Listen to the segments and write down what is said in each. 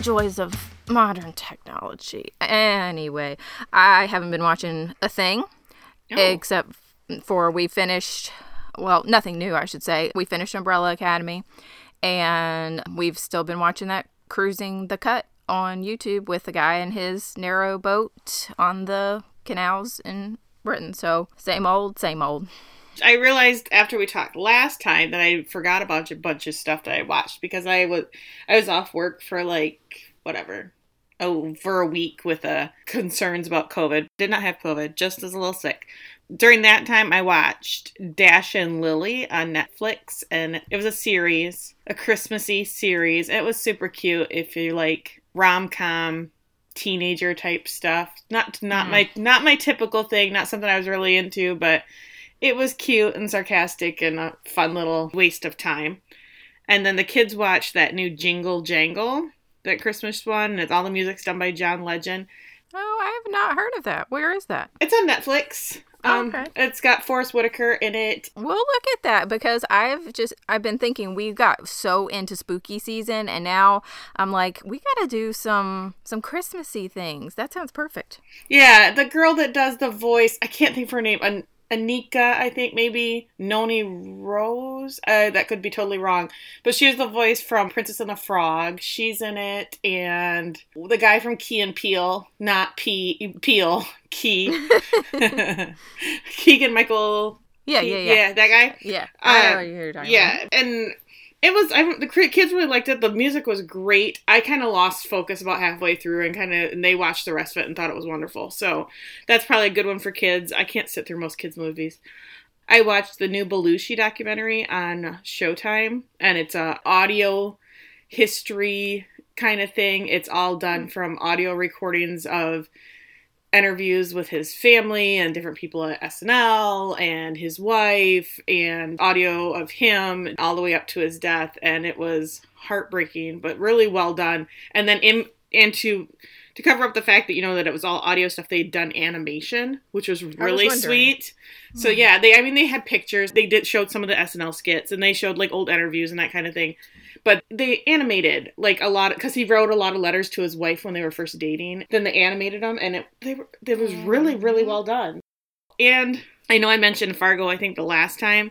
joys of modern technology. Anyway, I haven't been watching a thing Oh. except for we finished, well, nothing new, I should say. We finished Umbrella Academy and we've still been watching that Cruising the Cut on YouTube with the guy in his narrow boat on the canals in Britain. So, same old, same old. I realized after we talked last time that I forgot about a bunch of stuff that I watched because I was I was off work for like whatever over a week with uh, concerns about COVID. Did not have COVID, just was a little sick. During that time, I watched Dash and Lily on Netflix, and it was a series, a Christmassy series. It was super cute if you like rom com teenager type stuff. Not not Mhm. my not my typical thing. Not something I was really into, but it was cute and sarcastic and a fun little waste of time. And then the kids watched that new Jingle Jangle, that Christmas one, and it's all the music's done by John Legend. Oh, I have not heard of that. Where is that? It's on Netflix. Um, Okay. It's got Forest Whitaker in it. We'll look at that because I've just I've been thinking we got so into spooky season and now I'm like we got to do some some Christmassy things. That sounds perfect. Yeah, the girl that does the voice, I can't think of her name. An- Anika, I think maybe Noni Rose. Uh, that could be totally wrong, but she was the voice from Princess and the Frog. She's in it, and the guy from Key and Peele, not P Peel, Key, Keegan Michael. Yeah, yeah, yeah. yeah, that guy. Yeah. I Uh, know who you're talking Yeah, and it was. I the kids really liked it. The music was great. I kind of lost focus about halfway through, and kind of and they watched the rest of it and thought it was wonderful. So that's probably a good one for kids. I can't sit through most kids' movies. I watched the new Belushi documentary on Showtime, and it's a audio history kind of thing. It's all done mm. from audio recordings of interviews with his family and different people at SNL and his wife and audio of him all the way up to his death. And it was heartbreaking but really well done. And then in and to to cover up the fact that you know that it was all audio stuff they'd done animation which was really wondering. sweet. So hmm. yeah they i mean they had pictures. They did showed some of the snl skits and they showed like old interviews and that kind of thing but they animated like a lot because he wrote a lot of letters to his wife when they were first dating then they animated them and it they were it was really really well done. And i know i mentioned fargo i think the last time.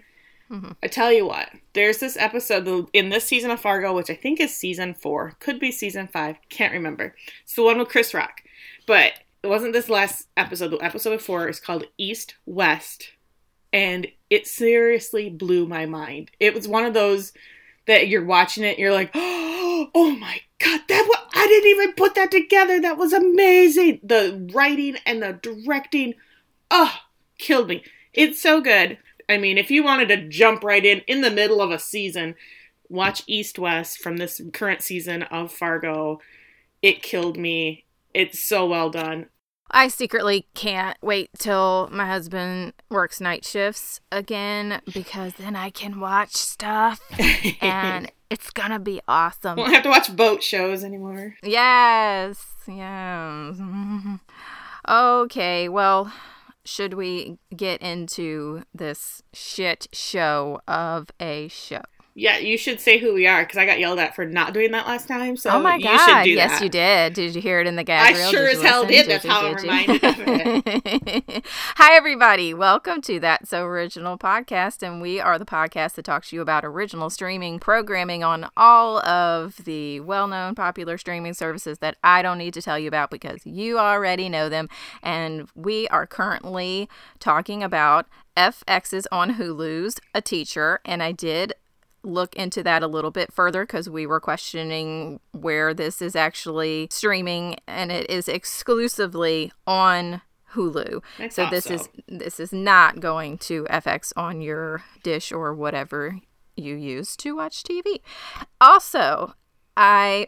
Mhm. i tell you what there's this episode in this season of fargo which i think is season four could be season five can't remember. It's the one with chris rock. But it wasn't this last episode the episode before is called east west and it seriously blew my mind. It was one of those that you're watching it, you're like, oh my god, that was, I didn't even put that together. That was amazing. The writing and the directing, oh, killed me. It's so good. I mean, if you wanted to jump right in in the middle of a season, watch East West from this current season of Fargo. It killed me. It's so well done. I secretly can't wait till my husband works night shifts again because then I can watch stuff and it's gonna be awesome. Won't have to watch boat shows anymore. Yes, yes. okay, well, should we get into this shit show of a show? Yeah, you should say who we are because I got yelled at for not doing that last time. So oh my you god! should do yes, that. you did. Did you hear it in the I reel? sure Did as hell did. That's you- how I'm you? reminded of it. Hi, everybody. Welcome to That So Original podcast, and we are the podcast that talks to you about original streaming programming on all of the well-known popular streaming services that I don't need to tell you about because you already know them. And we are currently talking about FX's on Hulu's A Teacher, and I did look into that a little bit further because we were questioning where this is actually streaming and it is exclusively on Hulu. I so this so. is this is not going to FX on your dish or whatever you use to watch TV. Also, I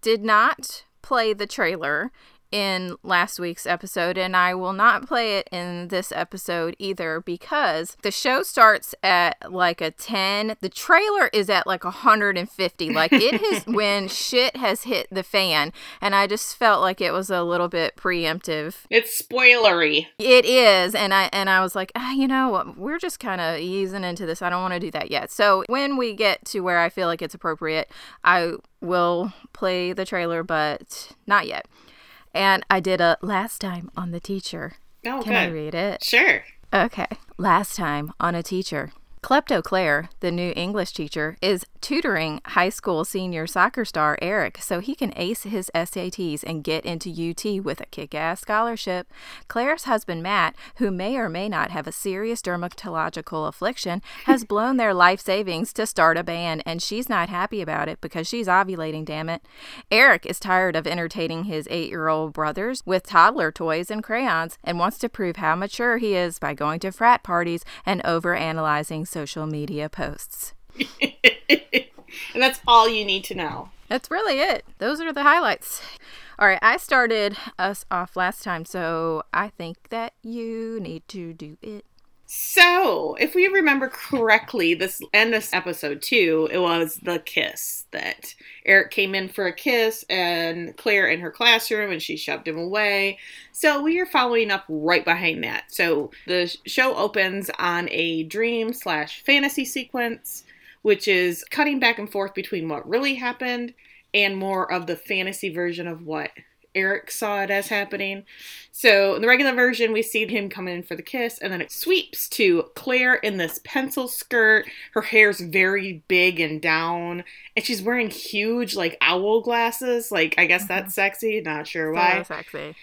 did not play the trailer in last week's episode, and I will not play it in this episode either because the show starts at like a 10. The trailer is at like 150. Like it is when shit has hit the fan, and I just felt like it was a little bit preemptive. It's spoilery. It is, and I and I was like, ah, you know, we're just kind of easing into this. I don't want to do that yet. So when we get to where I feel like it's appropriate, I will play the trailer, but not yet. And I did a last time on the teacher. Oh, Can good. I read it? Sure. Okay. Last time on a teacher. Klepto Claire, the new English teacher, is tutoring high school senior soccer star Eric so he can ace his SATs and get into UT with a kick ass scholarship. Claire's husband Matt, who may or may not have a serious dermatological affliction, has blown their life savings to start a band, and she's not happy about it because she's ovulating, damn it. Eric is tired of entertaining his eight year old brothers with toddler toys and crayons and wants to prove how mature he is by going to frat parties and over analyzing social media posts. and that's all you need to know. That's really it. Those are the highlights. All right, I started us off last time, so I think that you need to do it. So, if we remember correctly, this end this episode too, it was the kiss that Eric came in for a kiss and Claire in her classroom and she shoved him away. So we are following up right behind that. So the show opens on a dream slash fantasy sequence, which is cutting back and forth between what really happened and more of the fantasy version of what Eric saw it as happening. So in the regular version, we see him come in for the kiss, and then it sweeps to Claire in this pencil skirt. Her hair's very big and down, and she's wearing huge like owl glasses. Like I guess that's sexy. Not sure why. So sexy.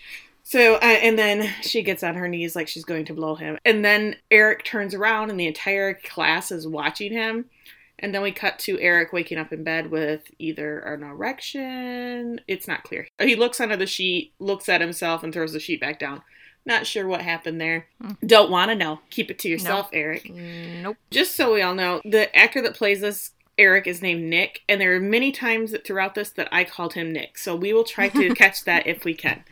So, uh, and then she gets on her knees like she's going to blow him. And then Eric turns around and the entire class is watching him. And then we cut to Eric waking up in bed with either an erection. It's not clear. He looks under the sheet, looks at himself, and throws the sheet back down. Not sure what happened there. Don't want to know. Keep it to yourself, Eric. Nope. Just so we all know, the actor that plays this Eric is named Nick, and there are many times throughout this that I called him Nick. So we will try to catch that if we can.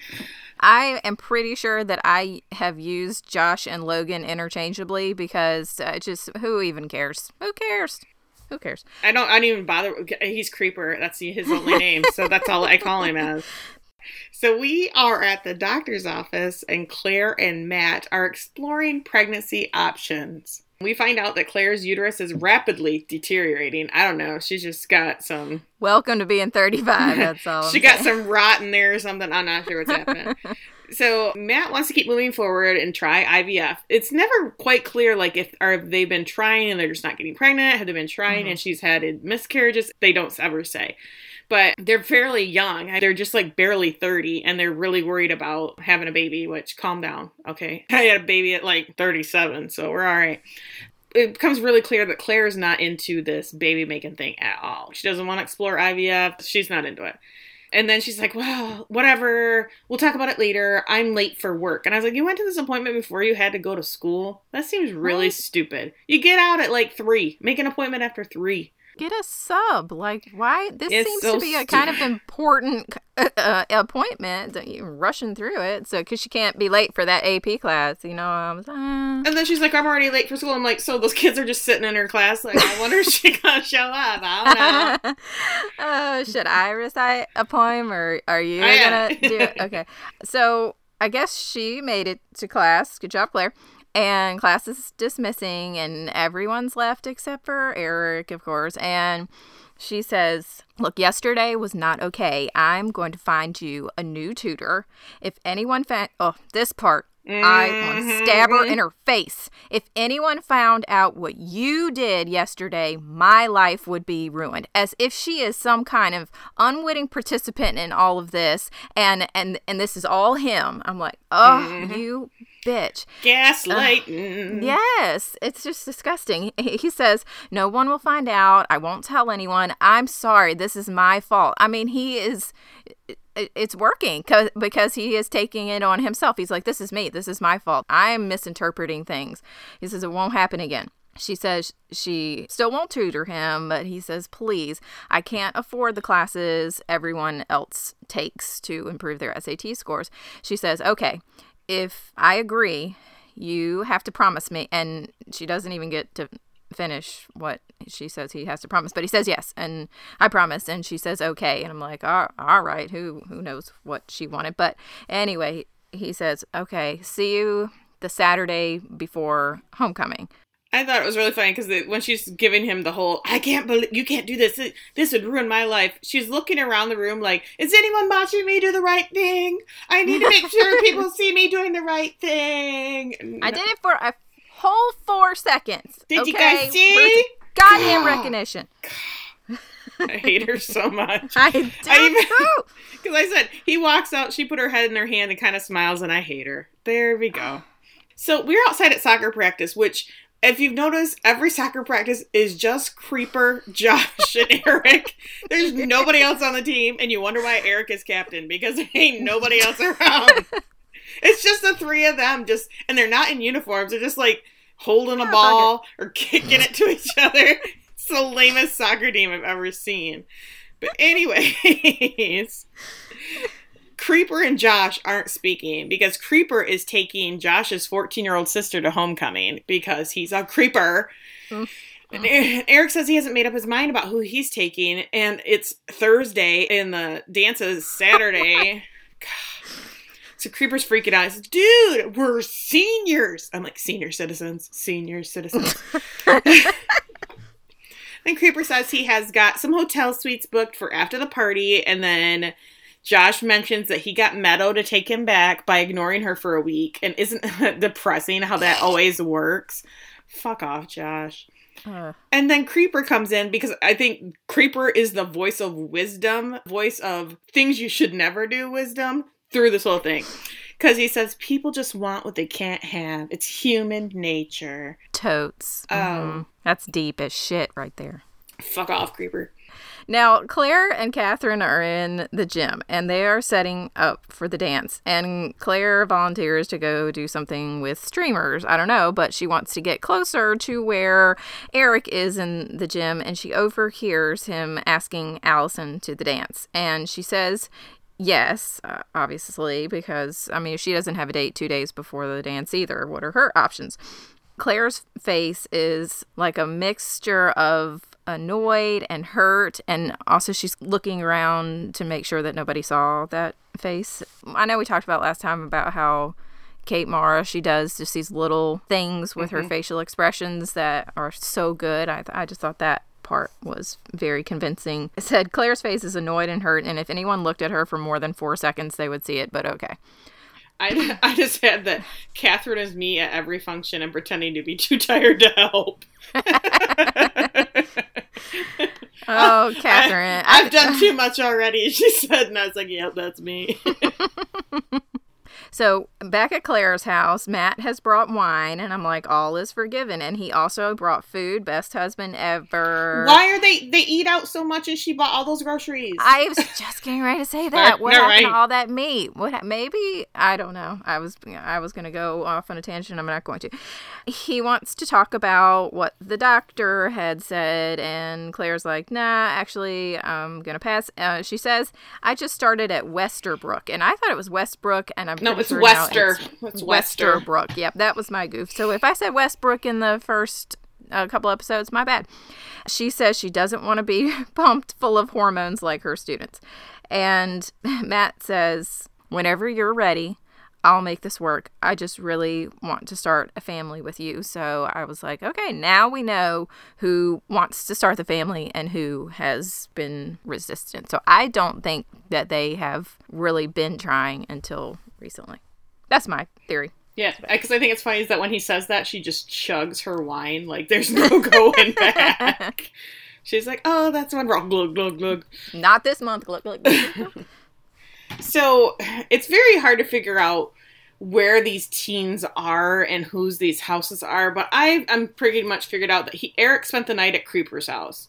I am pretty sure that I have used Josh and Logan interchangeably because uh, just who even cares? Who cares? Who cares? I don't. I don't even bother. He's Creeper. That's his only name, so that's all I call him as. So we are at the doctor's office, and Claire and Matt are exploring pregnancy options. We find out that Claire's uterus is rapidly deteriorating. I don't know. She's just got some. Welcome to being 35. That's all. she I'm got saying. some rot in there or something. I'm not sure what's happening. so Matt wants to keep moving forward and try IVF. It's never quite clear, like if are they been trying and they're just not getting pregnant. Have they been trying Mhm. and she's had miscarriages? They don't ever say. But they're fairly young. They're just like barely 30 and they're really worried about having a baby, which calm down. Okay. I had a baby at like 37, so we're all right. It becomes really clear that Claire's not into this baby making thing at all. She doesn't want to explore IVF. She's not into it. And then she's like, well, whatever. We'll talk about it later. I'm late for work. And I was like, you went to this appointment before you had to go to school? That seems really What? stupid. You get out at like three. Make an appointment after three. Get a sub. Like, why? This It's seems so to be a kind of important uh, uh, appointment. You're rushing through it. So, because she can't be late for that AP class, you know. Uh, And then she's like, I'm already late for school. I'm like, so those kids are just sitting in her class. Like, I wonder if she's going to show up. I don't know. oh, should I recite a poem or are you Oh, yeah. gonna do it? Okay. So I guess she made it to class. Good job, Claire. And class is dismissing, and everyone's left except for Eric, of course. And she says, Look, yesterday was not okay. I'm going to find you a new tutor. If anyone found, oh, this part, I want to stab her mm-hmm. in her face. If anyone found out what you did yesterday, my life would be ruined. As if she is some kind of unwitting participant in all of this, and and and this is all him. I'm like, oh, you bitch. Gaslighting. Yes, it's just disgusting. He says, No one will find out. I won't tell anyone. I'm sorry. This is my fault. I mean, he is. It- It's working 'cause- because he is taking it on himself. He's like, This is me. This is my fault. I'm misinterpreting things. He says, It won't happen again. she says she still won't tutor him, but he says, please, I can't afford the classes everyone else takes to improve their SAT scores. She says, okay, if I agree, you have to promise me. And she doesn't even get to finish what she says he has to promise but he says yes and i promise and she says okay and i'm like all, all right who who knows what she wanted but anyway he says okay see you the saturday before homecoming I thought it was really funny because when she's giving him the whole "I can't believe you can't do this. This would ruin my life." She's looking around the room like, "Is anyone watching me do the right thing? I need to make sure people see me doing the right thing." I did it for a whole four seconds. Did okay? you guys see? Goddamn recognition. I hate her so much. I do too. Because I said he walks out, she put her head in her hand and kind of smiles, and I hate her. There we go. So we're outside at soccer practice, which if you've noticed, every soccer practice is just Creeper, Josh, and Eric. There's nobody else on the team, and you wonder why Eric is captain because there ain't nobody else around. it's just the three of them, just and they're not in uniforms. They're just like holding a ball or kicking it to each other. It's the lamest soccer team I've ever seen. But anyways, Creeper and Josh aren't speaking because Creeper is taking Josh's 14 year old sister to homecoming because he's a creeper. Mm. And Eric says he hasn't made up his mind about who he's taking, and it's Thursday, and the dance is Saturday. so Creeper's freaking out. He says, Dude, we're seniors. I'm like, senior citizens, senior citizens. and Creeper says he has got some hotel suites booked for after the party, and then Josh mentions that he got Meadow to take him back by ignoring her for a week. And isn't that depressing how that always works? Fuck off, Josh. Uh. And then Creeper comes in because I think Creeper is the voice of wisdom, voice of things you should never do, wisdom through this whole thing. Because he says people just want what they can't have. It's human nature. Totes. Oh. Mm-hmm. That's deep as shit right there. Fuck off, Creeper. Now, Claire and Catherine are in the gym and they are setting up for the dance. And Claire volunteers to go do something with streamers. I don't know, but she wants to get closer to where Eric is in the gym and she overhears him asking Allison to the dance. And she says, Yes, uh, obviously, because I mean, she doesn't have a date two days before the dance either. What are her options? Claire's face is like a mixture of annoyed and hurt and also she's looking around to make sure that nobody saw that face. I know we talked about last time about how Kate Mara she does just these little things with mm-hmm. her facial expressions that are so good. I I just thought that part was very convincing. It said Claire's face is annoyed and hurt and if anyone looked at her for more than 4 seconds they would see it, but okay. I, I just had that Catherine is me at every function and pretending to be too tired to help. oh, Catherine. I, have done too much already, she said, and I was like, yep, that's me. So back at Claire's house, Matt has brought wine, and I'm like, all is forgiven. And he also brought food. Best husband ever. Why are they they eat out so much, and she bought all those groceries? I was just getting ready to say that. what happened right. to all that meat? What maybe I don't know. I was I was gonna go off on a tangent. I'm not going to. He wants to talk about what the doctor had said, and Claire's like, nah, actually, I'm gonna pass. Uh, she says, I just started at Westerbrook, and I thought it was Westbrook, and I'm no, it's Wester. It's, it's Wester. Westerbrook. Yep, that was my goof. So if I said Westbrook in the first uh, couple episodes, my bad. She says she doesn't want to be pumped full of hormones like her students. And Matt says, whenever you're ready, I'll make this work. I just really want to start a family with you. So I was like, okay, now we know who wants to start the family and who has been resistant. So I don't think that they have really been trying until recently. That's my theory. Yeah, because I think it's funny is that when he says that, she just chugs her wine like there's no going back. She's like, "Oh, that's one wrong." Glug glug glug. Not this month. Glug glug. glug. so it's very hard to figure out where these teens are and whose these houses are, but I I'm pretty much figured out that he Eric spent the night at Creeper's house.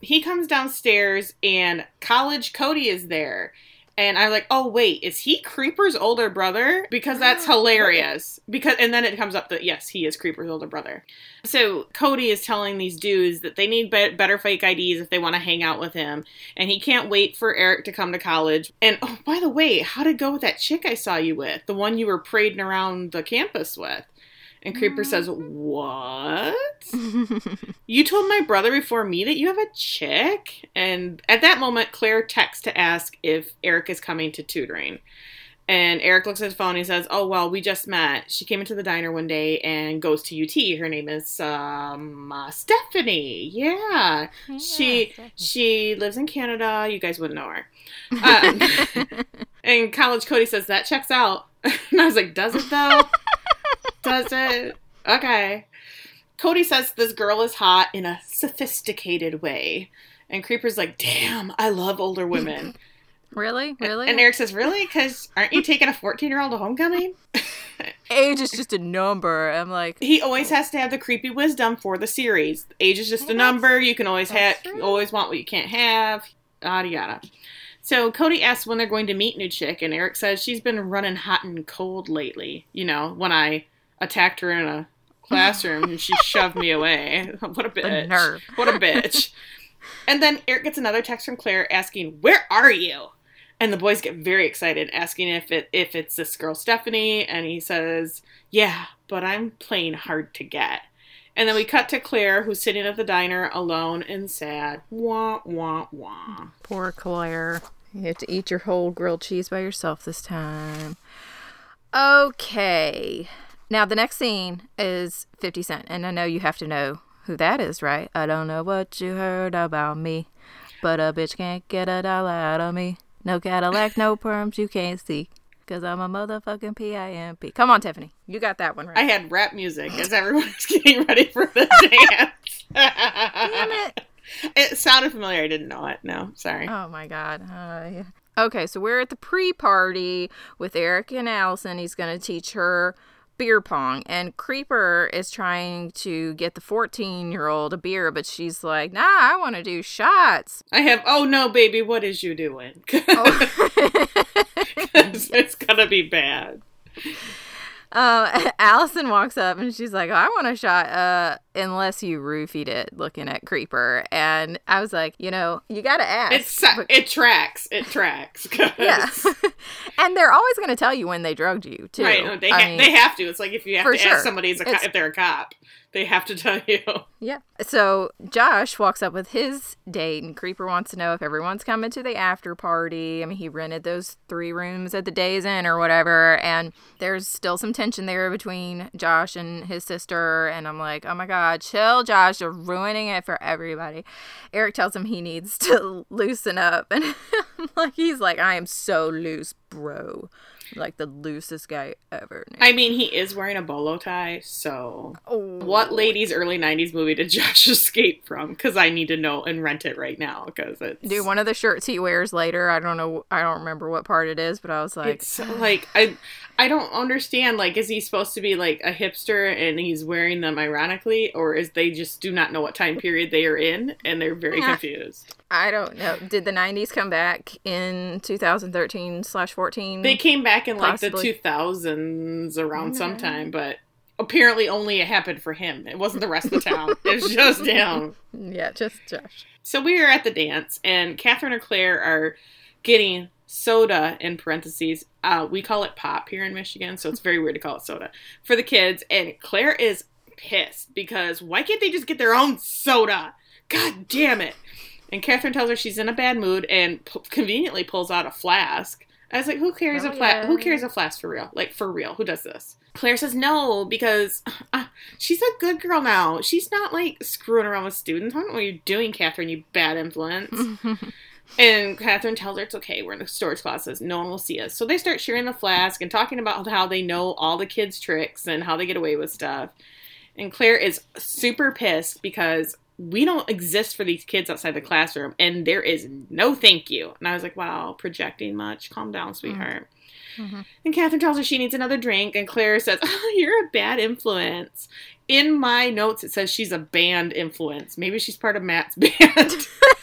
He comes downstairs and college Cody is there And I'm like, oh wait, is he Creeper's older brother? Because that's hilarious. Because and then it comes up that yes, he is Creeper's older brother. So Cody is telling these dudes that they need be- better fake IDs if they want to hang out with him, and he can't wait for Eric to come to college. And oh, by the way, how would it go with that chick I saw you with, the one you were parading around the campus with? And Creeper says, What? you told my brother before me that you have a chick? And at that moment, Claire texts to ask if Eric is coming to tutoring. And Eric looks at his phone and he says, Oh, well, we just met. She came into the diner one day and goes to UT. Her name is um, uh, Stephanie. Yeah. Yeah, she Stephanie. she lives in Canada. You guys wouldn't know her. Um, and College Cody says, That checks out. and I was like, Does it though? Does it? Okay. Cody says this girl is hot in a sophisticated way. And Creeper's like, damn, I love older women. really? Really? And Eric says, really? Because aren't you taking a 14 year old to homecoming? Age is just a number. I'm like, He always has to have the creepy wisdom for the series. Age is just a number. You can always have, you always want what you can't have. Yada yada. So Cody asks when they're going to meet new chick, and Eric says she's been running hot and cold lately. You know, when I attacked her in a classroom and she shoved me away. What a bitch! nerve. What a bitch! and then Eric gets another text from Claire asking, "Where are you?" And the boys get very excited, asking if it if it's this girl Stephanie, and he says, "Yeah, but I'm playing hard to get." And then we cut to Claire, who's sitting at the diner alone and sad. Wah wah wah. poor Claire. You have to eat your whole grilled cheese by yourself this time. Okay. Now, the next scene is 50 Cent. And I know you have to know who that is, right? I don't know what you heard about me, but a bitch can't get a dollar out of me. No Cadillac, no perms you can't see. Cause I'm a motherfucking P-I-M-P. Come on, Tiffany. You got that one right. I had rap music as everyone was getting ready for the dance. Damn it. It sounded familiar. I didn't know it. No, sorry. Oh my god. Uh, yeah. Okay, so we're at the pre-party with Eric and Allison. He's going to teach her beer pong, and Creeper is trying to get the 14-year-old a beer, but she's like, "Nah, I want to do shots." I have. Oh no, baby, what is you doing? Oh. it's gonna be bad. uh, Allison walks up and she's like, "I want a shot." Uh, unless you roofied it, looking at Creeper, and I was like, you know, you got to ask. It's it tracks. It tracks. 'cause- yeah, and they're always going to tell you when they drugged you too. Right. no, They ha- mean- they have to. It's like if you have to sure. ask somebody a co- if they're a cop, they have to tell you. Yeah. So Josh walks up with his date, and Creeper wants to know if everyone's coming to the after party. I mean, he rented those three rooms at the Days Inn or whatever, and there's still some tension there between Josh and his sister. And I'm like, oh my God, chill, Josh. You're ruining it for everybody. Eric tells him he needs to loosen up, and like, he's like, I am so loose, bro. Like the loosest guy ever. I mean, he is wearing a bolo tie, so Oh. what ladies early '90s movie did Josh escape from? Because I need to know and rent it right now. Because it's Dude, one of the shirts he wears later, I don't know, I don't remember what part it is, but I was like, it's like I I don't understand. Like, is he supposed to be like a hipster and he's wearing them ironically, or is they just do not know what time period they are in and they're very Yeah. confused? I don't know. Did the 90s come back in 2013 slash 14? They came back in like Possibly. the 2000s around Yeah. sometime, but apparently only it happened for him. It wasn't the rest of the town. it was just him. yeah, just Josh. So we are at the dance, and Catherine and Claire are getting soda in parentheses. Uh, we call it pop here in Michigan, so it's very weird to call it soda for the kids. And Claire is pissed because why can't they just get their own soda? God damn it! And Catherine tells her she's in a bad mood and p- conveniently pulls out a flask. I was like, who cares Oh, a flask? yeah. Who cares a flask for real? Like for real? Who does this? Claire says no because uh, she's a good girl now. She's not like screwing around with students. I don't know what you're doing, Catherine. You bad influence. And Catherine tells her it's okay. We're in the storage closet. No one will see us. So they start sharing the flask and talking about how they know all the kids' tricks and how they get away with stuff. And Claire is super pissed because we don't exist for these kids outside the classroom, and there is no thank you. And I was like, wow, projecting much. Calm down, sweetheart. Mhm. And Catherine tells her she needs another drink, and Claire says, oh, You're a bad influence. In my notes, it says she's a band influence. Maybe she's part of Matt's band.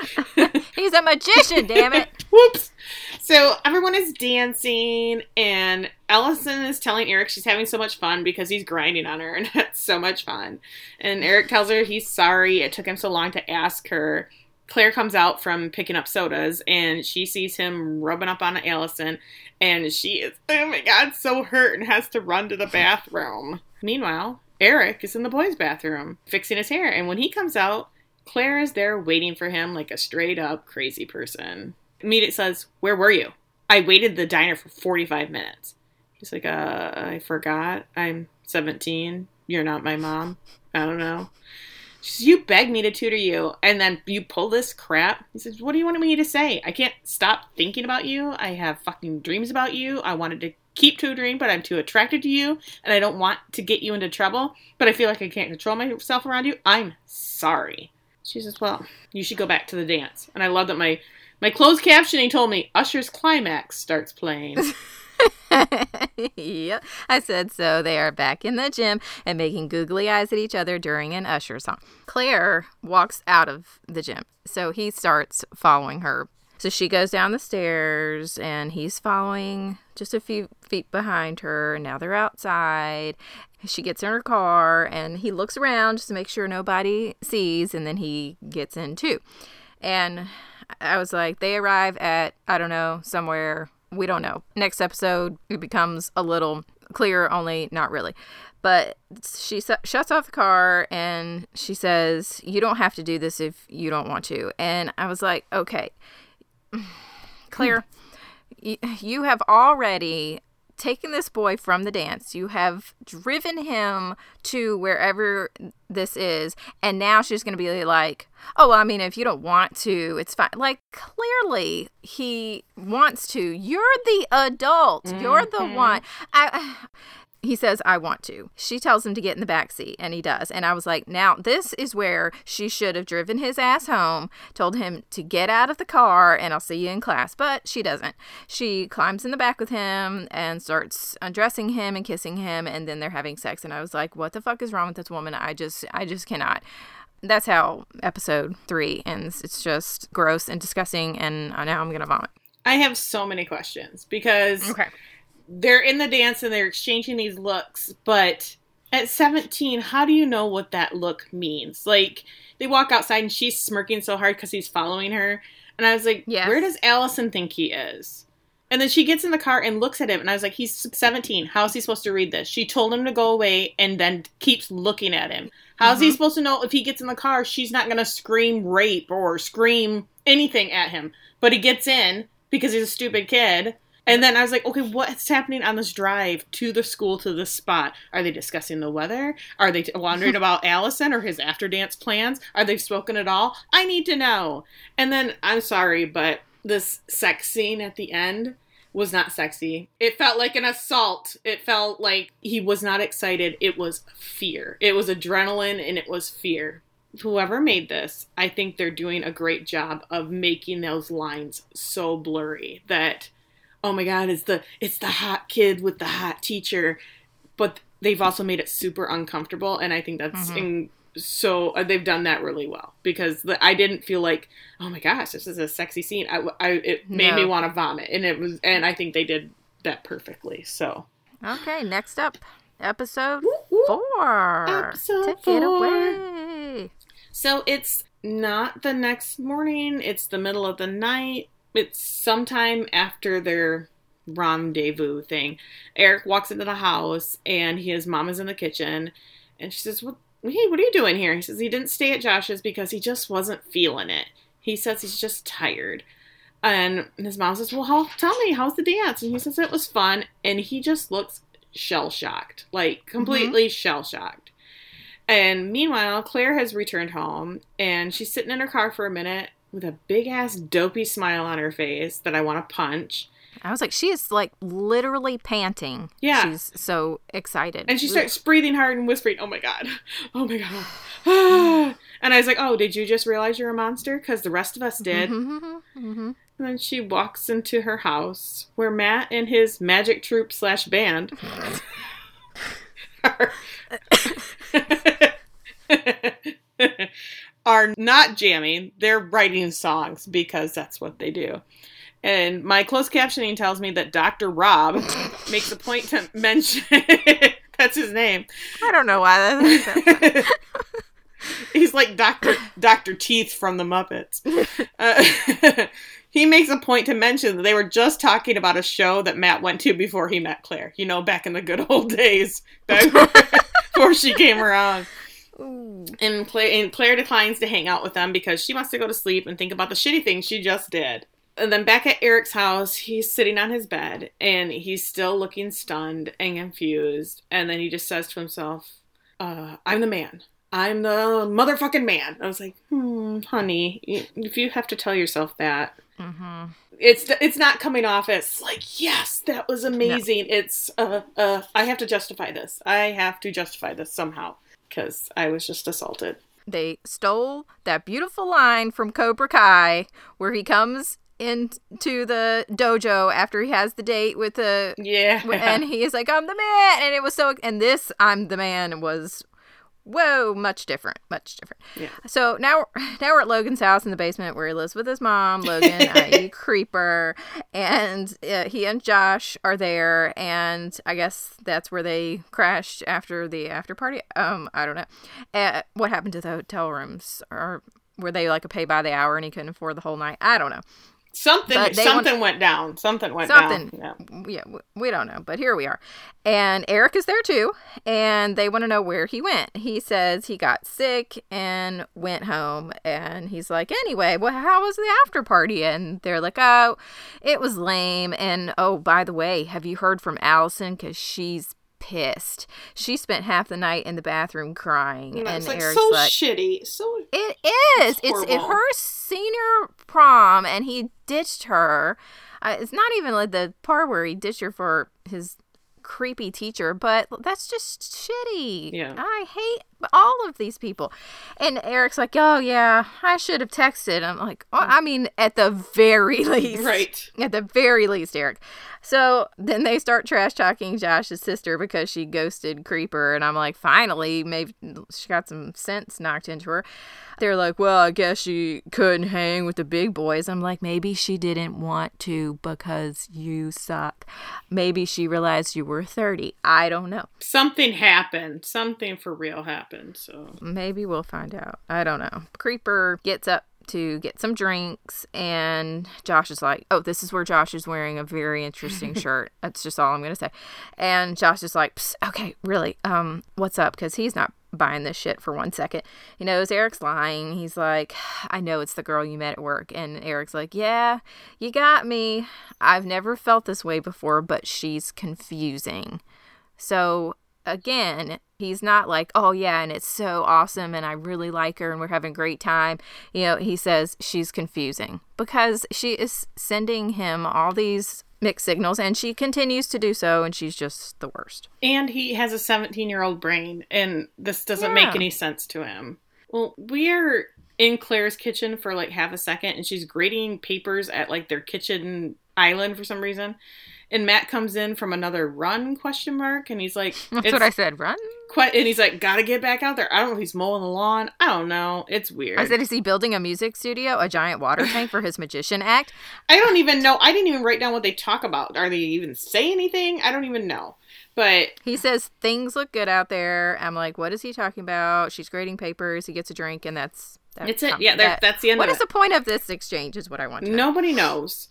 He's a magician, damn it. Whoops. So everyone is dancing, and Allison is telling Eric she's having so much fun because he's grinding on her, and it's so much fun. And Eric tells her he's sorry it took him so long to ask her. Claire comes out from picking up sodas, and she sees him rubbing up on Allison, and she is, oh my god, so hurt and has to run to the bathroom. Meanwhile, Eric is in the boys' bathroom fixing his hair, and when he comes out, Claire is there waiting for him like a straight up crazy person. Meet says, Where were you? I waited the diner for 45 minutes. He's like, uh, I forgot. I'm 17. You're not my mom. I don't know. She says, You begged me to tutor you, and then you pull this crap. He says, What do you want me to say? I can't stop thinking about you. I have fucking dreams about you. I wanted to keep tutoring, but I'm too attracted to you, and I don't want to get you into trouble, but I feel like I can't control myself around you. I'm sorry. She says, Well, you should go back to the dance. And I love that my my closed captioning told me Usher's climax starts playing. yep, I said so. They are back in the gym and making googly eyes at each other during an Usher song. Claire walks out of the gym, so he starts following her. So she goes down the stairs and he's following just a few feet behind her. Now they're outside. She gets in her car and he looks around just to make sure nobody sees, and then he gets in too. And I was like, they arrive at, I don't know, somewhere we don't know. Next episode, it becomes a little clearer, only not really. But she shuts off the car and she says, You don't have to do this if you don't want to. And I was like, Okay, Claire, you have already taken this boy from the dance. You have driven him to wherever this is. And now she's going to be like, oh, well, I mean, if you don't want to, it's fine. Like, clearly he wants to. You're the adult. Mm-hmm. You're the mm-hmm. one. I he says, I want to. She tells him to get in the back seat, and he does. And I was like, now this is where she should have driven his ass home, told him to get out of the car, and I'll see you in class. But she doesn't. She climbs in the back with him and starts undressing him and kissing him, and then they're having sex. And I was like, what the fuck is wrong with this woman? I just, I just cannot. That's how episode three ends. It's just gross and disgusting, and now I'm gonna vomit. I have so many questions because okay they're in the dance and they're exchanging these looks, but at 17, how do you know what that look means? Like, they walk outside and she's smirking so hard because he's following her. And I was like, yes. where does Allison think he is? And then she gets in the car and looks at him, and I was like, he's 17. How is he supposed to read this? She told him to go away and then keeps looking at him. How is mm-hmm. he supposed to know if he gets in the car, she's not going to scream rape or scream anything at him? But he gets in because he's a stupid kid and then I was like, okay, what's happening on this drive to the school to this spot? Are they discussing the weather? Are they wondering about Allison or his after dance plans? Are they spoken at all? I need to know. And then I'm sorry, but this sex scene at the end was not sexy. It felt like an assault. It felt like he was not excited. It was fear. It was adrenaline and it was fear. Whoever made this, I think they're doing a great job of making those lines so blurry that oh my god, it's the it's the hot kid with the hot teacher, but they've also made it super uncomfortable, and I think that's mm-hmm. in, so uh, they've done that really well because the, I didn't feel like oh my gosh, this is a sexy scene. I, I it made no. me want to vomit, and it was, and I think they did that perfectly. So okay, next up, episode four. Episode Take four. it away. So it's not the next morning; it's the middle of the night it's sometime after their rendezvous thing. Eric walks into the house and his mom is in the kitchen and she says, Hey, what are you doing here? He says he didn't stay at Josh's because he just wasn't feeling it. He says he's just tired. And his mom says, Well, how, tell me, how's the dance? And he says it was fun. And he just looks shell shocked, like completely mm-hmm. shell shocked. And meanwhile, Claire has returned home and she's sitting in her car for a minute with a big ass dopey smile on her face that I want to punch. I was like, she is like literally panting. Yeah. She's so excited. And she starts breathing hard and whispering, Oh my God. Oh my God. and I was like, Oh, did you just realize you're a monster? Because the rest of us did. Mm-hmm, mm-hmm, mm-hmm. And then she walks into her house where Matt and his magic troupe slash band are, are not jamming, they're writing songs because that's what they do. And my closed captioning tells me that Dr. Rob makes a point to mention that's his name. I don't know why that. He's like Dr. Dr. Teeth from the Muppets. Uh, he makes a point to mention that they were just talking about a show that Matt went to before he met Claire. You know, back in the good old days, back before she came around. And Claire, and Claire declines to hang out with them because she wants to go to sleep and think about the shitty things she just did. And then back at Eric's house, he's sitting on his bed and he's still looking stunned and confused. And then he just says to himself, uh, I'm the man. I'm the motherfucking man. I was like, hmm, honey, if you have to tell yourself that, mm-hmm. it's it's not coming off as like, yes, that was amazing. No. It's uh, uh, I have to justify this. I have to justify this somehow because I was just assaulted. They stole that beautiful line from Cobra Kai where he comes into the dojo after he has the date with the yeah and he is like i'm the man and it was so and this i'm the man was whoa, much different, much different. Yeah. So now, now we're at Logan's house in the basement where he lives with his mom, Logan, i.e. Creeper, and uh, he and Josh are there, and I guess that's where they crashed after the after party. Um, I don't know. Uh, what happened to the hotel rooms, or were they like a pay by the hour and he couldn't afford the whole night? I don't know. Something something want, went down. Something went something, down. Yeah. yeah, we don't know, but here we are. And Eric is there too, and they want to know where he went. He says he got sick and went home, and he's like, "Anyway, well, how was the after party?" And they're like, "Oh, it was lame." And oh, by the way, have you heard from Allison? Because she's pissed. She spent half the night in the bathroom crying, and it's like Eric's so like, shitty. So it is. It's, it's her senior prom, and he ditched her. Uh, it's not even like the part where he ditched her for his creepy teacher, but that's just shitty. Yeah. I hate all of these people. And Eric's like, oh, yeah, I should have texted. I'm like, oh, I mean, at the very least. Right. At the very least, Eric. So then they start trash talking Josh's sister because she ghosted Creeper. And I'm like, finally, maybe she got some sense knocked into her. They're like, well, I guess she couldn't hang with the big boys. I'm like, maybe she didn't want to because you suck. Maybe she realized you were 30. I don't know. Something happened. Something for real happened. So maybe we'll find out. I don't know. Creeper gets up to get some drinks and Josh is like, "Oh, this is where Josh is wearing a very interesting shirt." That's just all I'm going to say. And Josh is like, "Okay, really? Um, what's up?" cuz he's not buying this shit for one second. He knows Eric's lying. He's like, I know it's the girl you met at work. And Eric's like, Yeah, you got me. I've never felt this way before, but she's confusing. So again, he's not like, oh yeah, and it's so awesome and I really like her and we're having a great time. You know, he says she's confusing because she is sending him all these mixed signals and she continues to do so and she's just the worst. And he has a 17-year-old brain and this doesn't yeah. make any sense to him. Well, we are in Claire's kitchen for like half a second and she's grading papers at like their kitchen island for some reason and Matt comes in from another run question mark and he's like That's what I said, run? Quite and he's like, gotta get back out there. I don't know if he's mowing the lawn. I don't know. It's weird. I said, is he building a music studio, a giant water tank for his magician act? I don't even know. I didn't even write down what they talk about. Are they even say anything? I don't even know. But he says things look good out there. I'm like, what is he talking about? She's grading papers. He gets a drink, and that's that's it. Yeah, that, that's the end. What is the point of this exchange? Is what I want. to know. Nobody know. knows.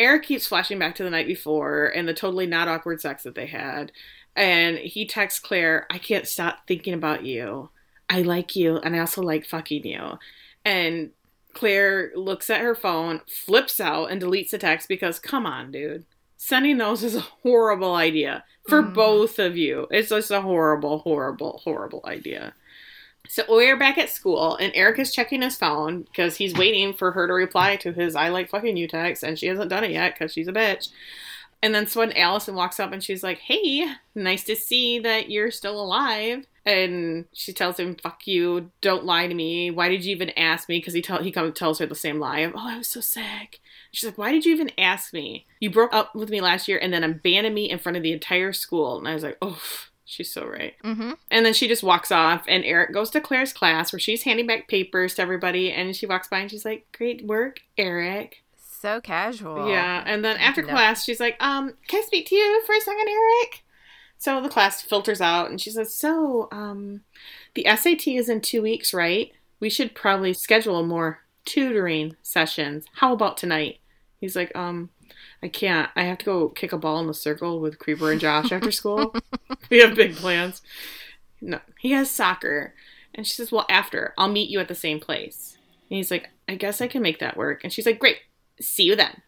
Eric keeps flashing back to the night before and the totally not awkward sex that they had. And he texts Claire, I can't stop thinking about you. I like you, and I also like fucking you. And Claire looks at her phone, flips out, and deletes the text because, come on, dude. Sending those is a horrible idea for mm. both of you. It's just a horrible, horrible, horrible idea. So we're back at school, and Eric is checking his phone because he's waiting for her to reply to his "I like fucking you" text, and she hasn't done it yet because she's a bitch. And then so when Allison walks up and she's like, "Hey, nice to see that you're still alive," and she tells him, "Fuck you! Don't lie to me. Why did you even ask me?" Because he tell he comes tells her the same lie of, "Oh, I was so sick." She's like, "Why did you even ask me? You broke up with me last year and then abandoned me in front of the entire school." And I was like, "Oh." She's so right. Mm-hmm. And then she just walks off, and Eric goes to Claire's class where she's handing back papers to everybody, and she walks by and she's like, "Great work, Eric." So casual. Yeah, and then after No. class, she's like, "Um, can I speak to you for a second, Eric?" So the class filters out, and she says, "So, um, the SAT is in two weeks, right? We should probably schedule more tutoring sessions. How about tonight?" He's like, "Um, I can't. I have to go kick a ball in the circle with Creeper and Josh after school. we have big plans." No, he has soccer, and she says, "Well, after, I'll meet you at the same place." And he's like, "I guess I can make that work." And she's like, "Great." See you then.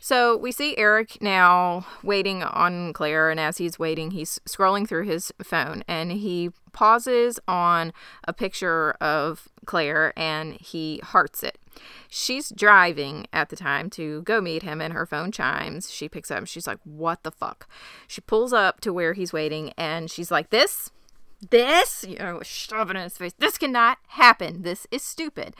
So we see Eric now waiting on Claire, and as he's waiting, he's scrolling through his phone and he pauses on a picture of Claire and he hearts it. She's driving at the time to go meet him, and her phone chimes. She picks up and she's like, What the fuck? She pulls up to where he's waiting and she's like, This? This, you know, shoving in his face. This cannot happen. This is stupid.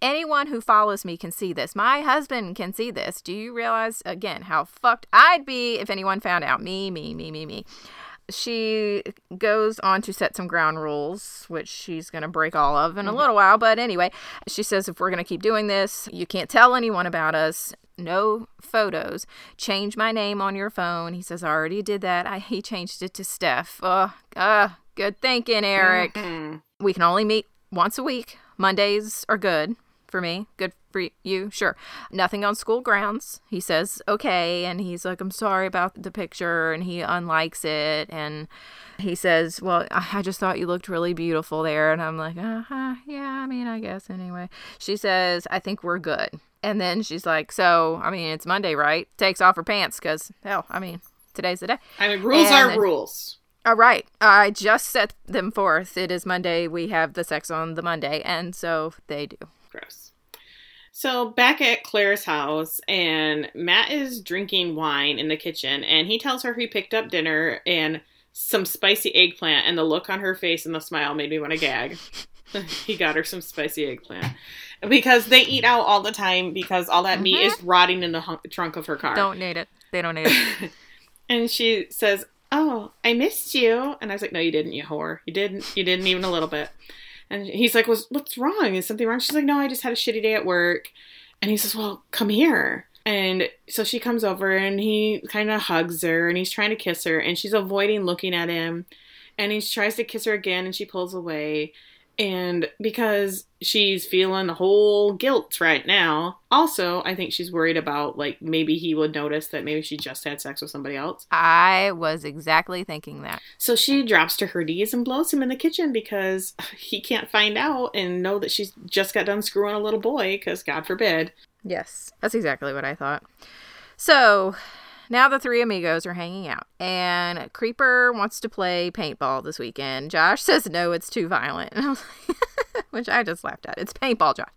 Anyone who follows me can see this. My husband can see this. Do you realize, again, how fucked I'd be if anyone found out? Me, me, me, me, me. She goes on to set some ground rules, which she's going to break all of in a little while. But anyway, she says if we're going to keep doing this, you can't tell anyone about us. No photos. Change my name on your phone. He says, I already did that. I, he changed it to Steph. Uh, uh, good thinking, Eric. Mhm. We can only meet once a week. Mondays are good for me. Good for you, sure. Nothing on school grounds. He says, okay. And he's like, I'm sorry about the picture. And he unlikes it. And he says, well, I just thought you looked really beautiful there. And I'm like, uh huh. Yeah, I mean, I guess anyway. She says, I think we're good. And then she's like, so, I mean, it's Monday, right? Takes off her pants because, hell, I mean, today's the day. I mean, rules And- are rules. All right. I just set them forth. It is Monday. We have the sex on the Monday. And so they do. Gross. So back at Claire's house, and Matt is drinking wine in the kitchen, and he tells her he picked up dinner and some spicy eggplant, and the look on her face and the smile made me want to gag. he got her some spicy eggplant because they eat out all the time because all that meat Mhm. is rotting in the hunk- trunk of her car. Don't need it. They don't need it. And she says, "Oh, I missed you." And I was like, "No, you didn't, you whore. You didn't. You didn't even a little bit." And he's like, "Was what's wrong? Is something wrong?" She's like, "No, I just had a shitty day at work." And he says, "Well, come here." And so she comes over and he kind of hugs her and he's trying to kiss her and she's avoiding looking at him. And he tries to kiss her again and she pulls away. And because she's feeling the whole guilt right now, also, I think she's worried about like maybe he would notice that maybe she just had sex with somebody else. I was exactly thinking that. So she drops to her knees and blows him in the kitchen because he can't find out and know that she's just got done screwing a little boy because God forbid. Yes. That's exactly what I thought. So now the three amigos are hanging out, and Creeper wants to play paintball this weekend. Josh says no, it's too violent. I like, which I just laughed at. It's paintball, Josh.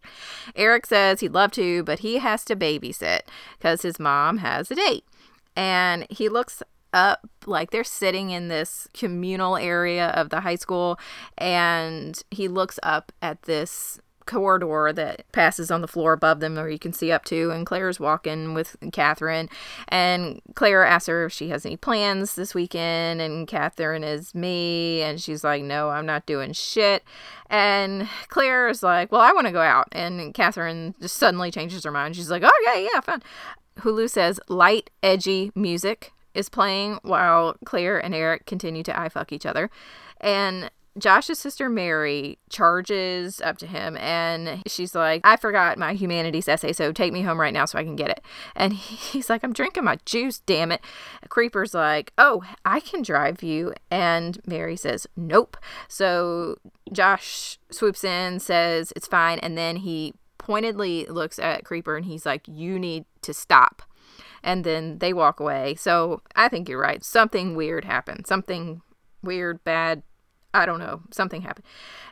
Eric says he'd love to, but he has to babysit because his mom has a date. And he looks up like they're sitting in this communal area of the high school, and he looks up at this corridor that passes on the floor above them where you can see up to and claire's walking with catherine. And claire asks her if she has any plans this weekend and catherine is me and she's like no i'm not doing shit. And claire is like well i want to go out. And catherine just suddenly changes her mind. She's like oh yeah yeah fun hulu says light edgy music is playing while claire and eric continue to eye fuck each other. And Josh's sister Mary charges up to him and she's like, I forgot my humanities essay, so take me home right now so I can get it. And he's like, I'm drinking my juice, damn it. Creeper's like, Oh, I can drive you. And Mary says, Nope. So Josh swoops in, says, It's fine. And then he pointedly looks at Creeper and he's like, You need to stop. And then they walk away. So I think you're right. Something weird happened. Something weird, bad, I don't know. Something happened.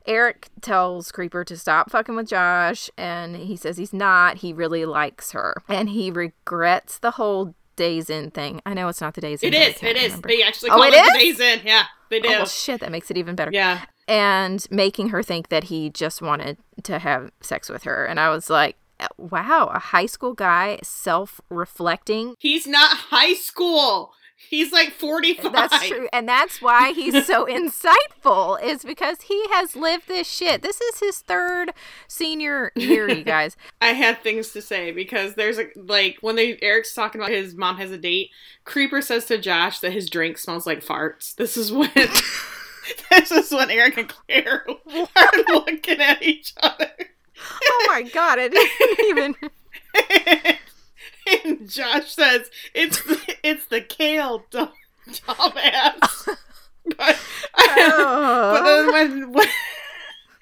Eric tells Creeper to stop fucking with Josh, and he says he's not. He really likes her, and he regrets the whole Days Inn thing. I know it's not the Days Inn. It is. It is. remember. They actually Oh, call it it, the Days Inn. Yeah, they do. Oh well, shit! That makes it even better. yeah. And making her think that he just wanted to have sex with her, and I was like, "Wow, a high school guy self-reflecting." He's not high school. He's like 45. That's true. And that's why he's so insightful, is because he has lived this shit. This is his third senior year, you guys. I had things to say because there's a like when they Eric's talking about his mom has a date, Creeper says to Josh that his drink smells like farts. This is when this is when Eric and Claire are looking at each other. Oh my god, I didn't even and Josh says it's the, it's the kale dumb, dumbass. but, Oh. but then when, when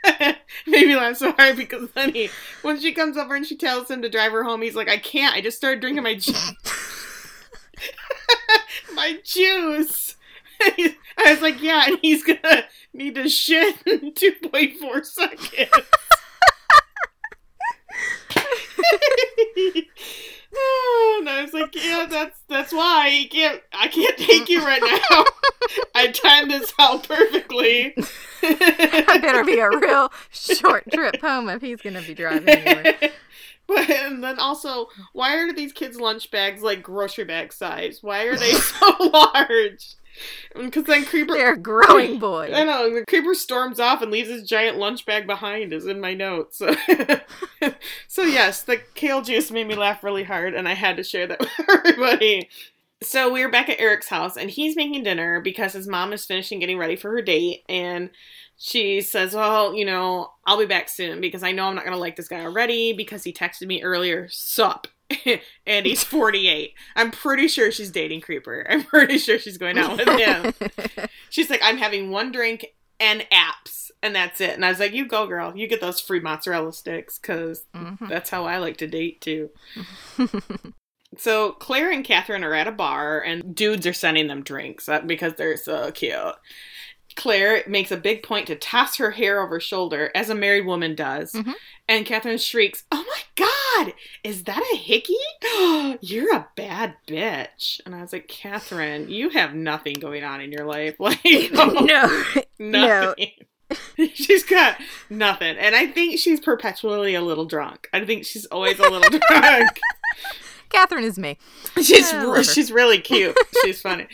made me laugh so hard because then he when she comes over and she tells him to drive her home, he's like, I can't. I just started drinking my ju- my juice. I was like, yeah, and he's gonna need to shit in two point four seconds. and I was like, yeah, that's that's why he can't. I can't take you right now. I timed this out perfectly. That better be a real short trip home if he's gonna be driving anywhere. But and then also, why are these kids' lunch bags like grocery bag size? Why are they so large? Because then Creeper, They're growing boys. I know the Creeper storms off and leaves his giant lunch bag behind. Is in my notes. So, yes, the kale juice made me laugh really hard, and I had to share that with everybody. So we were back at Eric's house, and he's making dinner because his mom is finishing getting ready for her date, and she says, "Well, you know, I'll be back soon because I know I'm not gonna like this guy already because he texted me earlier. Sup." and he's 48. I'm pretty sure she's dating Creeper. I'm pretty sure she's going out with him. She's like, I'm having one drink and apps, and that's it. And I was like, You go, girl. You get those free mozzarella sticks, because Mhm. that's how I like to date, too. So Claire and Catherine are at a bar, and dudes are sending them drinks uh, because they're so cute. Claire makes a big point to toss her hair over her shoulder, as a married woman does. Mhm. And Catherine shrieks, Oh my god, is that a hickey? You're a bad bitch. And I was like, Catherine, you have nothing going on in your life. Like, no. nothing. she's got nothing. And I think she's perpetually a little drunk. I think she's always a little drunk. Catherine is me. She's she's really cute. She's funny.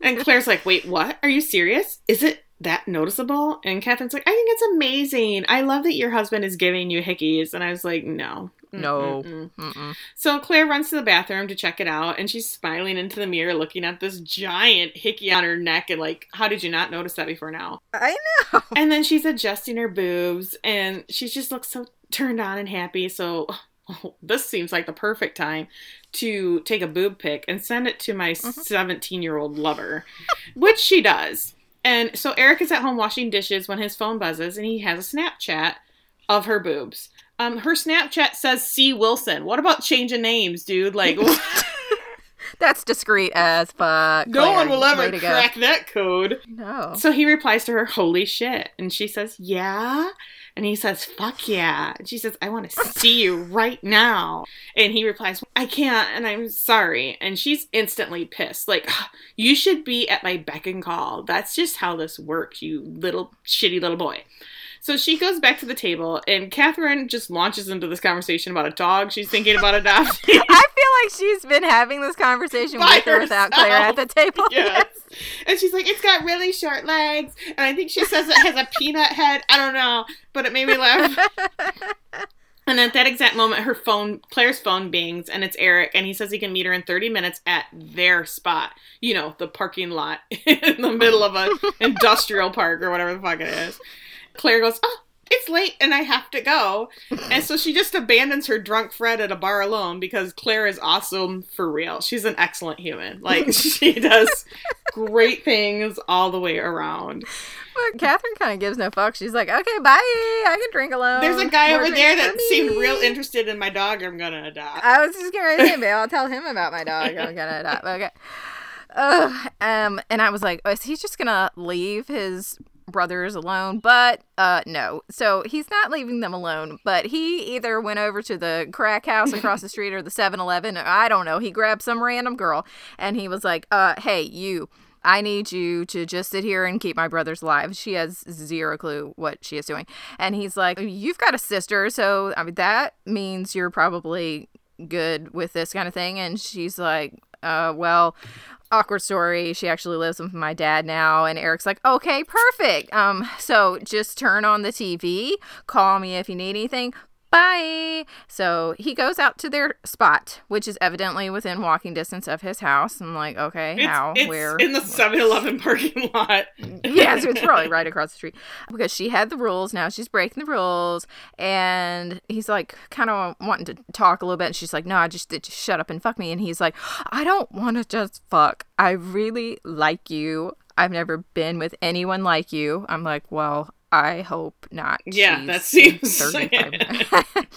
and Claire's like, "Wait, what? Are you serious? Is it that noticeable?" And Catherine's like, "I think it's amazing. I love that your husband is giving you hickeys." And I was like, "No." No. Mm-mm-mm." Mm-mm. So Claire runs to the bathroom to check it out, and she's smiling into the mirror, looking at this giant hickey on her neck, and like, how did you not notice that before now? I know. And then she's adjusting her boobs, and she just looks so turned on and happy. So this seems like the perfect time to take a boob pic and send it to my 17 year old lover, which she does. And so Eric is at home washing dishes when his phone buzzes, and he has a Snapchat of her boobs. Um, her Snapchat says C Wilson. What about changing names, dude? Like, That's discreet as fuck. no Claire. one will ever to go. crack that code. No. So he replies to her, Holy shit. And she says, Yeah. And he says, Fuck yeah. And she says, I want to see you right now. And he replies, I can't, and I'm sorry. And she's instantly pissed. Like, you should be at my beck and call. That's just how this works, you little shitty little boy. So she goes back to the table, and Catherine just launches into this conversation about a dog she's thinking about adopting. I feel like she's been having this conversation By with or without Claire at the table. yes. And she's like, it's got really short legs. And I think she says it has a peanut head. I don't know. But it made me laugh. And at that exact moment, her phone, Claire's phone bings, and it's Eric, and he says he can meet her in 30 minutes at their spot. You know, the parking lot in the middle of an industrial park or whatever the fuck it is. Claire goes, Oh, it's late and I have to go. And so she just abandons her drunk Fred at a bar alone because Claire is awesome for real. She's an excellent human. Like, she does great things all the way around. But Catherine kind of gives no fuck. She's like, okay, bye. I can drink alone. There's a guy More over there that seemed real interested in my dog I'm gonna adopt. I was just going to say, babe, I'll tell him about my dog. I'm gonna adopt. Okay. Uh, um, and I was like, oh, is he just gonna leave his brothers alone? But uh, no. So he's not leaving them alone. But he either went over to the crack house across the street or the 7-Eleven. I don't know. He grabbed some random girl and he was like, uh, hey, you. I need you to just sit here and keep my brothers alive. She has zero clue what she is doing. And he's like, You've got a sister, so I mean that means you're probably good with this kind of thing. And she's like, uh, well, awkward story. She actually lives with my dad now. And Eric's like, okay, perfect. Um, so just turn on the TV, call me if you need anything. Bye. So he goes out to their spot, which is evidently within walking distance of his house. I'm like, okay, It's, how? it's Where? in the 7-Eleven parking lot. yeah, so it's probably right across the street because she had the rules. Now she's breaking the rules, and he's like kind of wanting to talk a little bit. And she's like, "No, I just, just shut up and fuck me." And he's like, "I don't want to just fuck. I really like you. I've never been with anyone like you." I'm like, "Well." I hope not. Yeah, that seems-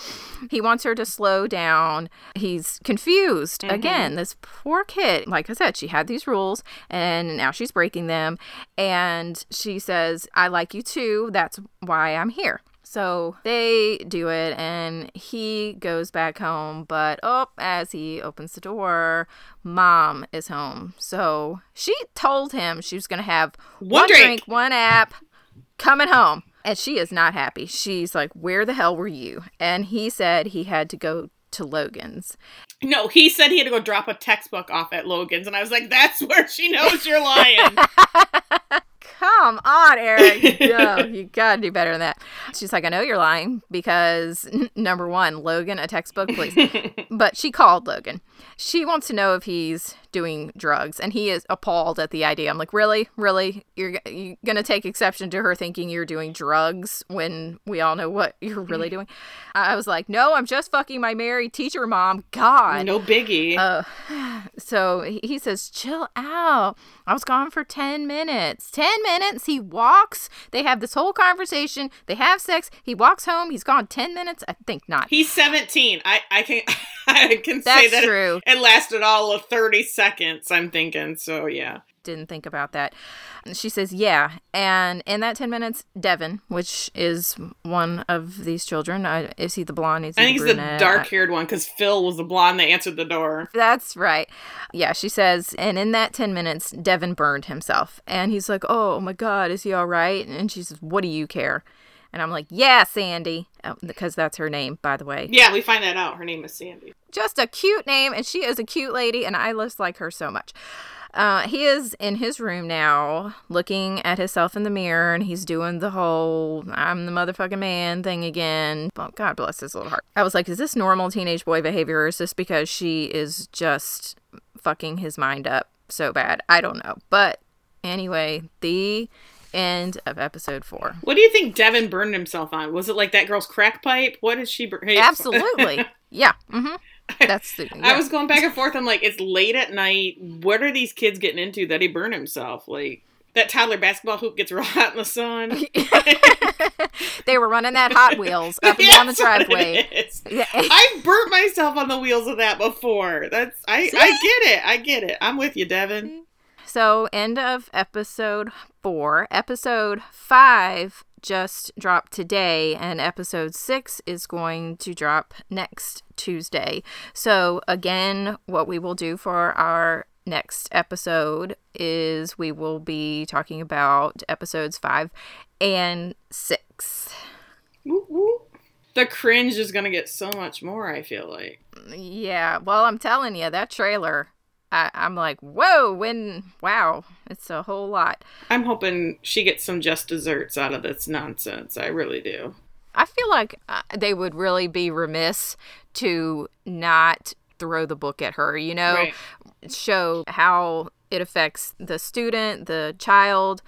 he wants her to slow down. He's confused. Mm-hmm. Again, this poor kid, like I said, she had these rules and now she's breaking them. And she says, I like you too. That's why I'm here. So they do it, and he goes back home. But oh, as he opens the door, mom is home. So she told him she was going to have One drink. one app, coming home. And she is not happy. She's like, Where the hell were you? And he said he had to go to Logan's. No, he said he had to go drop a textbook off at Logan's, and I was like, "That's where she knows you're lying." Come on, Eric. no, you gotta do better than that. She's like, I know you're lying because n- number one, Logan, a textbook, please. but she called Logan. She wants to know if he's doing drugs, and he is appalled at the idea. I'm like, really, really, you're, g- you gonna take exception to her thinking you're doing drugs when we all know what you're really doing? I was like, no, I'm just fucking my married teacher mom. God, no biggie. uh, so he says, chill out. I was gone for 10 minutes. 10 minutes. He walks. They have this whole conversation. They have sex. He walks home. He's gone 10 minutes. I think not. He's 17. I I can I can say that true. it lasted all of 30 seconds. I'm thinking. So yeah. Didn't think about that. She says, yeah. And in that 10 minutes, Devin, which is one of these children, uh, is he the blonde? Is he I think the he's the dark-haired one because Phil was the blonde that answered the door. That's right. Yeah, she says, and in that 10 minutes, Devin burned himself. And he's like, oh my God, is he all right? And she says, what do you care? And I'm like, yeah, Sandy, oh, because that's her name, by the way. Yeah, we find that out. Her name is Sandy. Just a cute name, and she is a cute lady, and I just like her so much. Uh, he is in his room now, looking at himself in the mirror, and he's doing the whole "I'm the motherfucking man" thing again. Oh, God bless his little heart. I was like, "Is this normal teenage boy behavior, or is this because she is just fucking his mind up so bad?" I don't know. But anyway, the end of episode four. What do you think Devin burned himself on? Was it like that girl's crack pipe? What did she burn? Absolutely, yeah. Mm-hmm. That's the. I was going back and forth. I'm like, it's late at night. What are these kids getting into that he burned himself? Like that toddler basketball hoop gets real hot in the sun. they were running that Hot Wheels up and down the driveway. is. Yeah. I've burnt myself on the wheels of that before. That's I I get it. I get it. I'm with you, Devin. So, end of episode four. Episode five just dropped today, and episode six is going to drop next Tuesday. So, again, what we will do for our next episode is we will be talking about episodes five and six. The cringe is gonna get so much more. I feel like. Yeah, well, I'm telling you, that trailer. I, I'm like, whoa, when, wow, it's a whole lot. I'm hoping she gets some just desserts out of this nonsense. I really do. I feel like uh, they would really be remiss to not throw the book at her, you know, Right. show how it affects the student, the child.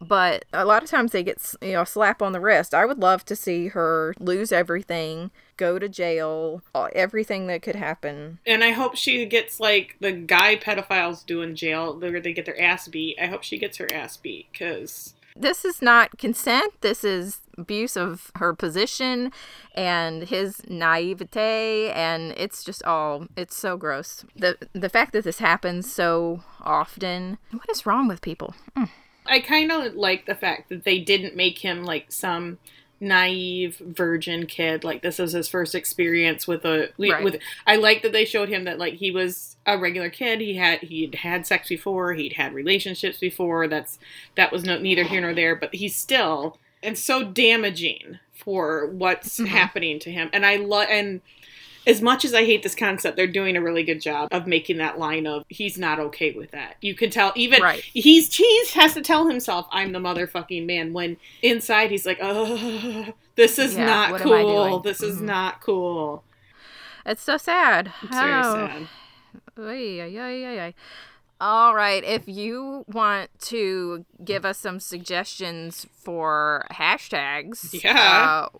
But a lot of times they get, you know, slap on the wrist. I would love to see her lose everything, go to jail, everything that could happen. And I hope she gets like the guy pedophiles do in jail, where they get their ass beat. I hope she gets her ass beat because This is not consent. This is abuse of her position and his naivete and it's just all it's so gross. The the fact that this happens so often. What is wrong with people? Mm. I kind of like the fact that they didn't make him like some naive virgin kid like this was his first experience with a Right. with I like that they showed him that like he was a regular kid he had he'd had sex before he'd had relationships before that's that was no, neither here nor there but he's still and so damaging for what's Mhm. happening to him and I love and as much as I hate this concept, they're doing a really good job of making that line of he's not okay with that. You can tell even Right. he's he has to tell himself I'm the motherfucking man when inside he's like, oh, this is Yeah, not what am I cool. This is Mhm. not cool. It's so sad. It's very Oh. sad. Ay, ay, ay. All right. If you want to give us some suggestions for hashtags, Yeah. uh,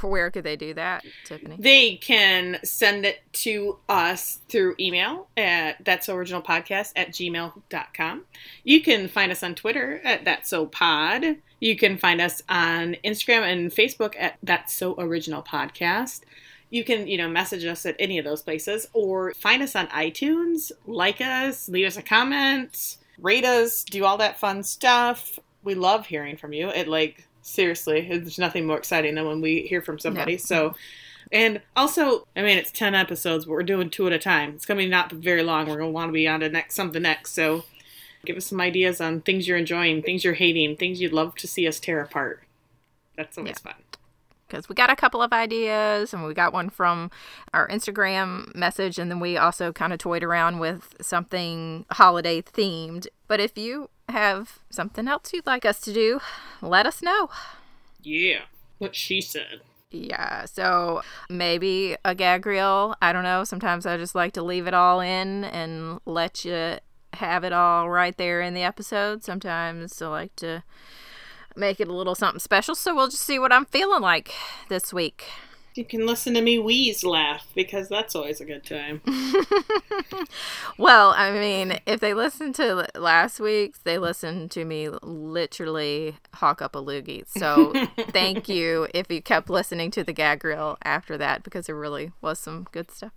where could they do that, Tiffany? They can send it to us through email at that's original podcast at gmail.com. You can find us on Twitter at that's so pod. You can find us on Instagram and Facebook at that's so original podcast. You can, you know, message us at any of those places or find us on iTunes, like us, leave us a comment, rate us, do all that fun stuff. We love hearing from you. It like seriously, there's nothing more exciting than when we hear from somebody. Yeah. So and also, I mean, it's 10 episodes, but we're doing two at a time. It's going to be not very long. We're going to want to be on to next something next. So give us some ideas on things you're enjoying, things you're hating, things you'd love to see us tear apart. That's always fun. Because we got a couple of ideas, and we got one from our Instagram message, and then we also kind of toyed around with something holiday themed. But if you have something else you'd like us to do, let us know. Yeah. What she said. Yeah, so maybe a gag reel. I don't know. Sometimes I just like to leave it all in and let you have it all right there in the episode. Sometimes I like to make it a little something special. So we'll just see what I'm feeling like this week. You can listen to me wheeze laugh because that's always a good time. Well, I mean, if they listened to last week's, they listened to me literally hawk up a loogie. So thank you if you kept listening to the gag reel after that because there really was some good stuff.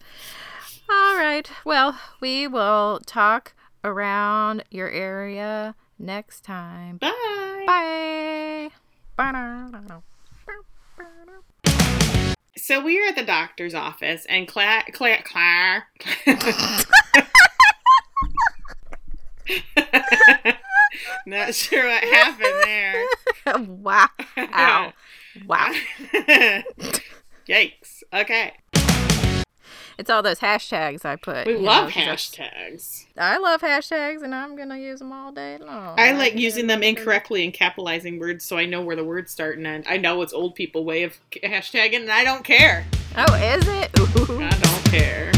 All right. Well, we will talk around your area next time. Bye. Bye. Bye. So we are at the doctor's office, and Claire, Claire, Claire. Not sure what happened there. wow. Ow. Wow. Yikes. Okay. It's all those hashtags I put. We love know, love 'cause that's- hashtags. I love hashtags and I'm gonna use them all day long. I like using them incorrectly and capitalizing words so I know where the words start and end. I know it's old people way of hashtagging and I don't care. Oh, is it? Ooh. I don't care.